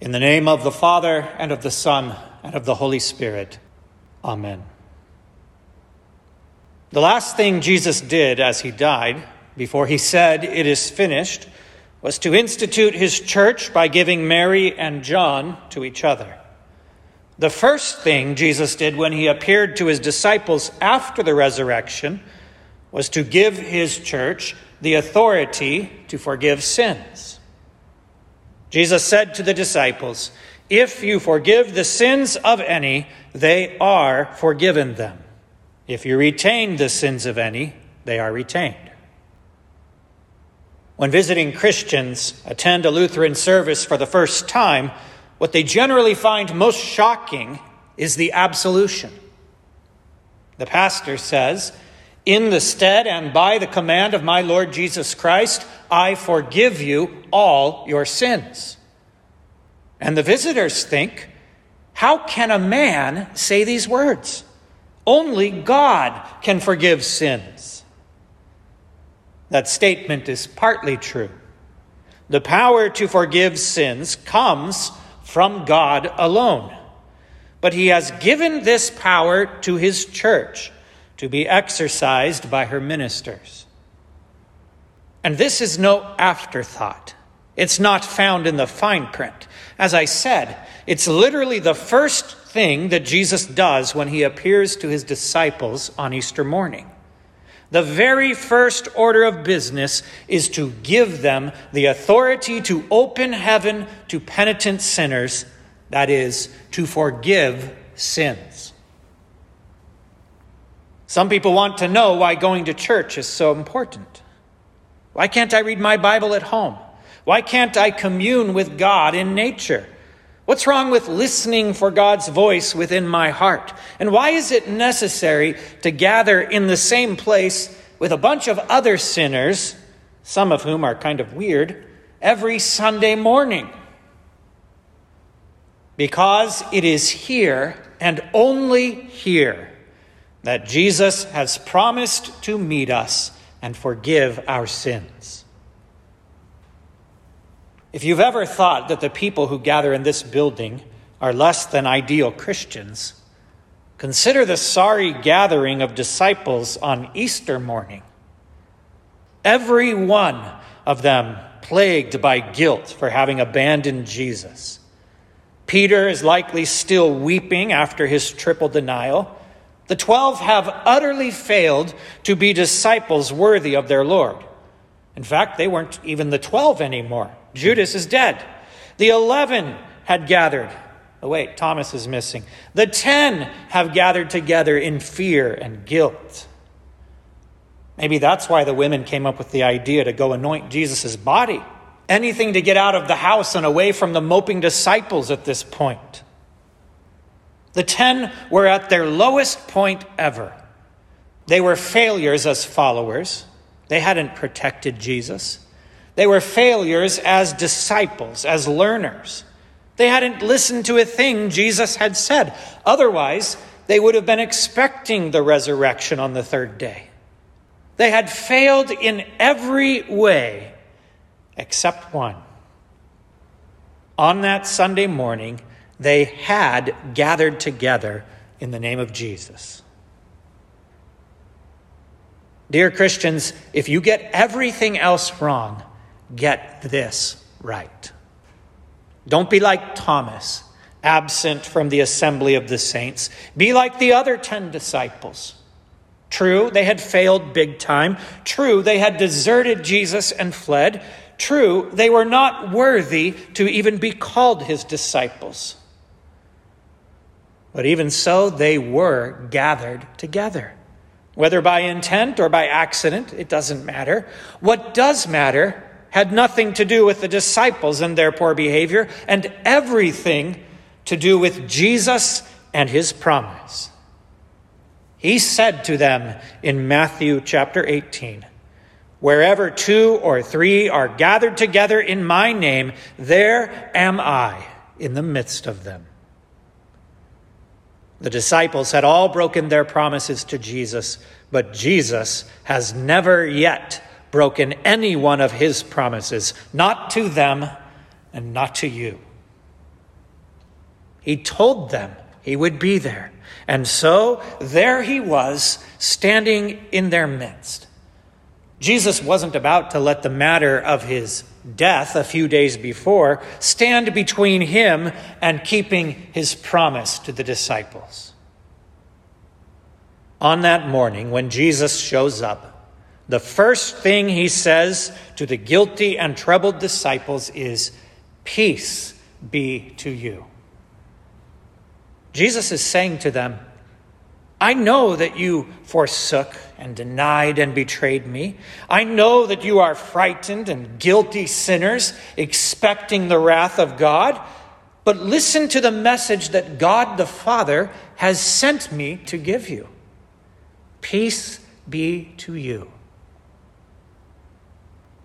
In the name of the Father, and of the Son, and of the Holy Spirit. Amen. The last thing Jesus did as he died, before he said, It is finished, was to institute his church by giving Mary and John to each other. The first thing Jesus did when he appeared to his disciples after the resurrection was to give his church the authority to forgive sins. Jesus said to the disciples, If you forgive the sins of any, they are forgiven them. If you retain the sins of any, they are retained. When visiting Christians attend a Lutheran service for the first time, what they generally find most shocking is the absolution. The pastor says, In the stead and by the command of my Lord Jesus Christ, I forgive you all your sins. And the visitors think, how can a man say these words? Only God can forgive sins. That statement is partly true. The power to forgive sins comes from God alone. But he has given this power to his church to be exercised by her ministers. And this is no afterthought. It's not found in the fine print. As I said, it's literally the first thing that Jesus does when he appears to his disciples on Easter morning. The very first order of business is to give them the authority to open heaven to penitent sinners, that is, to forgive sins. Some people want to know why going to church is so important. Why can't I read my Bible at home? Why can't I commune with God in nature? What's wrong with listening for God's voice within my heart? And why is it necessary to gather in the same place with a bunch of other sinners, some of whom are kind of weird, every Sunday morning? Because it is here and only here that Jesus has promised to meet us and forgive our sins. If you've ever thought that the people who gather in this building are less than ideal Christians, consider the sorry gathering of disciples on Easter morning. Every one of them plagued by guilt for having abandoned Jesus. Peter is likely still weeping after his triple denial. The twelve have utterly failed to be disciples worthy of their Lord. In fact, they weren't even the twelve anymore. Judas is dead. The eleven had gathered. Oh, wait, Thomas is missing. The ten have gathered together in fear and guilt. Maybe that's why the women came up with the idea to go anoint Jesus' body. Anything to get out of the house and away from the moping disciples at this point. The ten were at their lowest point ever. They were failures as followers. They hadn't protected Jesus. They were failures as disciples, as learners. They hadn't listened to a thing Jesus had said. Otherwise, they would have been expecting the resurrection on the third day. They had failed in every way except one. On that Sunday morning, they had gathered together in the name of Jesus. Dear Christians, if you get everything else wrong, get this right. Don't be like Thomas, absent from the assembly of the saints. Be like the other ten disciples. True, they had failed big time. True, they had deserted Jesus and fled. True, they were not worthy to even be called his disciples. But even so, they were gathered together. Whether by intent or by accident, it doesn't matter. What does matter had nothing to do with the disciples and their poor behavior, and everything to do with Jesus and his promise. He said to them in Matthew chapter 18, Wherever two or three are gathered together in my name, there am I in the midst of them. The disciples had all broken their promises to Jesus, but Jesus has never yet broken any one of his promises, not to them and not to you. He told them he would be there. And so there he was, standing in their midst. Jesus wasn't about to let the matter of his death a few days before stand between him and keeping his promise to the disciples. On that morning, when Jesus shows up, the first thing he says to the guilty and troubled disciples is, Peace be to you. Jesus is saying to them, I know that you forsook and denied and betrayed me. I know that you are frightened and guilty sinners, expecting the wrath of God. But listen to the message that God the Father has sent me to give you. Peace be to you.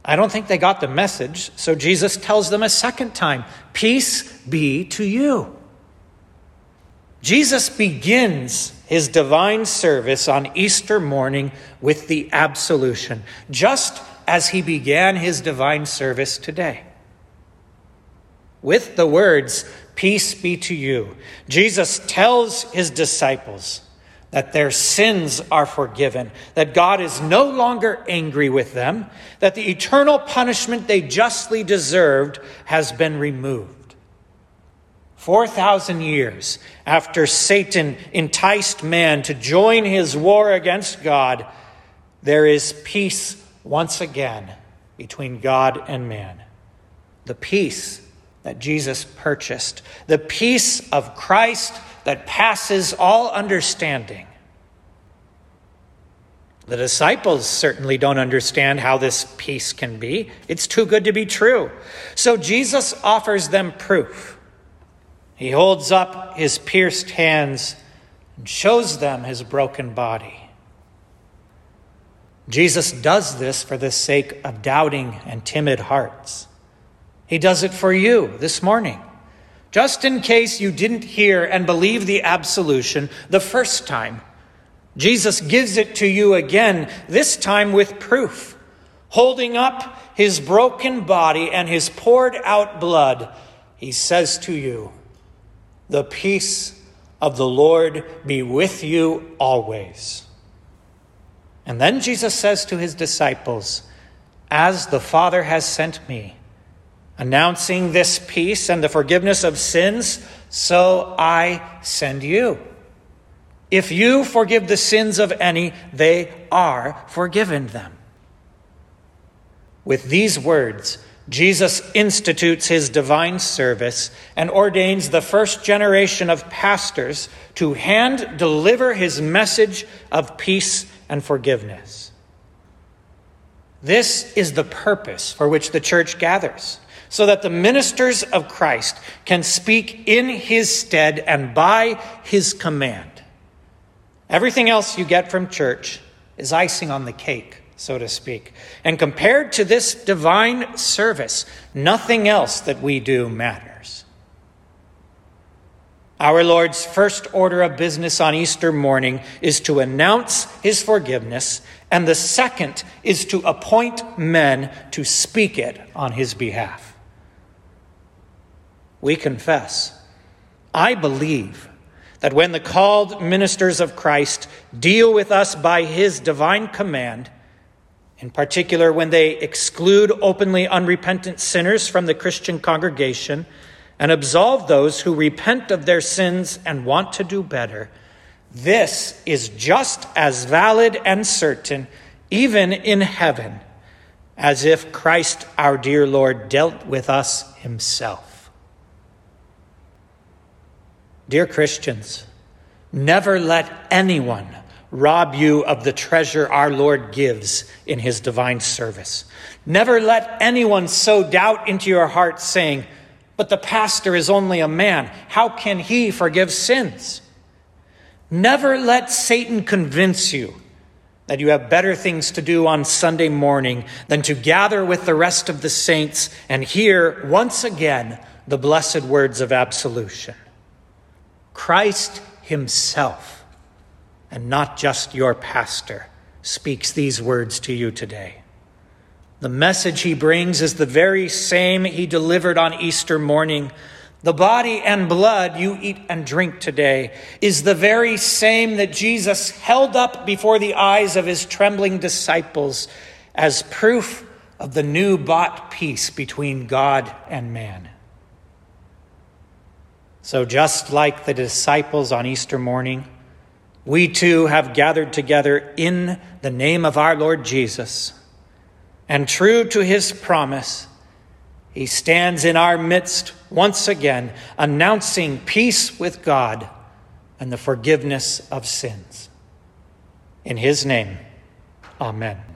I don't think they got the message, so Jesus tells them a second time Peace be to you. Jesus begins his divine service on Easter morning with the absolution, just as he began his divine service today. With the words, Peace be to you, Jesus tells his disciples that their sins are forgiven, that God is no longer angry with them, that the eternal punishment they justly deserved has been removed. 4,000 years after Satan enticed man to join his war against God, there is peace once again between God and man. The peace that Jesus purchased, the peace of Christ that passes all understanding. The disciples certainly don't understand how this peace can be. It's too good to be true. So Jesus offers them proof. He holds up his pierced hands and shows them his broken body. Jesus does this for the sake of doubting and timid hearts. He does it for you this morning. Just in case you didn't hear and believe the absolution the first time, Jesus gives it to you again, this time with proof, holding up his broken body and his poured out blood. He says to you, the peace of the Lord be with you always. And then Jesus says to his disciples, As the Father has sent me, announcing this peace and the forgiveness of sins, so I send you. If you forgive the sins of any, they are forgiven them. With these words, Jesus institutes his divine service and ordains the first generation of pastors to hand deliver his message of peace and forgiveness. This is the purpose for which the church gathers, so that the ministers of Christ can speak in his stead and by his command. Everything else you get from church is icing on the cake so to speak. And compared to this divine service, nothing else that we do matters. Our Lord's first order of business on Easter morning is to announce his forgiveness, and the second is to appoint men to speak it on his behalf. We confess, I believe that when the called ministers of Christ deal with us by his divine command, in particular, when they exclude openly unrepentant sinners from the Christian congregation and absolve those who repent of their sins and want to do better, this is just as valid and certain, even in heaven, as if Christ our dear Lord dealt with us himself. Dear Christians, never let anyone rob you of the treasure our Lord gives in his divine service. Never let anyone sow doubt into your heart, saying, But the pastor is only a man. How can he forgive sins? Never let Satan convince you that you have better things to do on Sunday morning than to gather with the rest of the saints and hear once again the blessed words of absolution. Christ Himself and not just your pastor, speaks these words to you today. The message he brings is the very same he delivered on Easter morning the body and blood you eat and drink today is the very same that Jesus held up before the eyes of his trembling disciples as proof of the new bought peace between God and man. So, just like the disciples on Easter morning, we too have gathered together in the name of our Lord Jesus. And true to his promise, he stands in our midst once again, announcing peace with God and the forgiveness of sins. In his name, amen.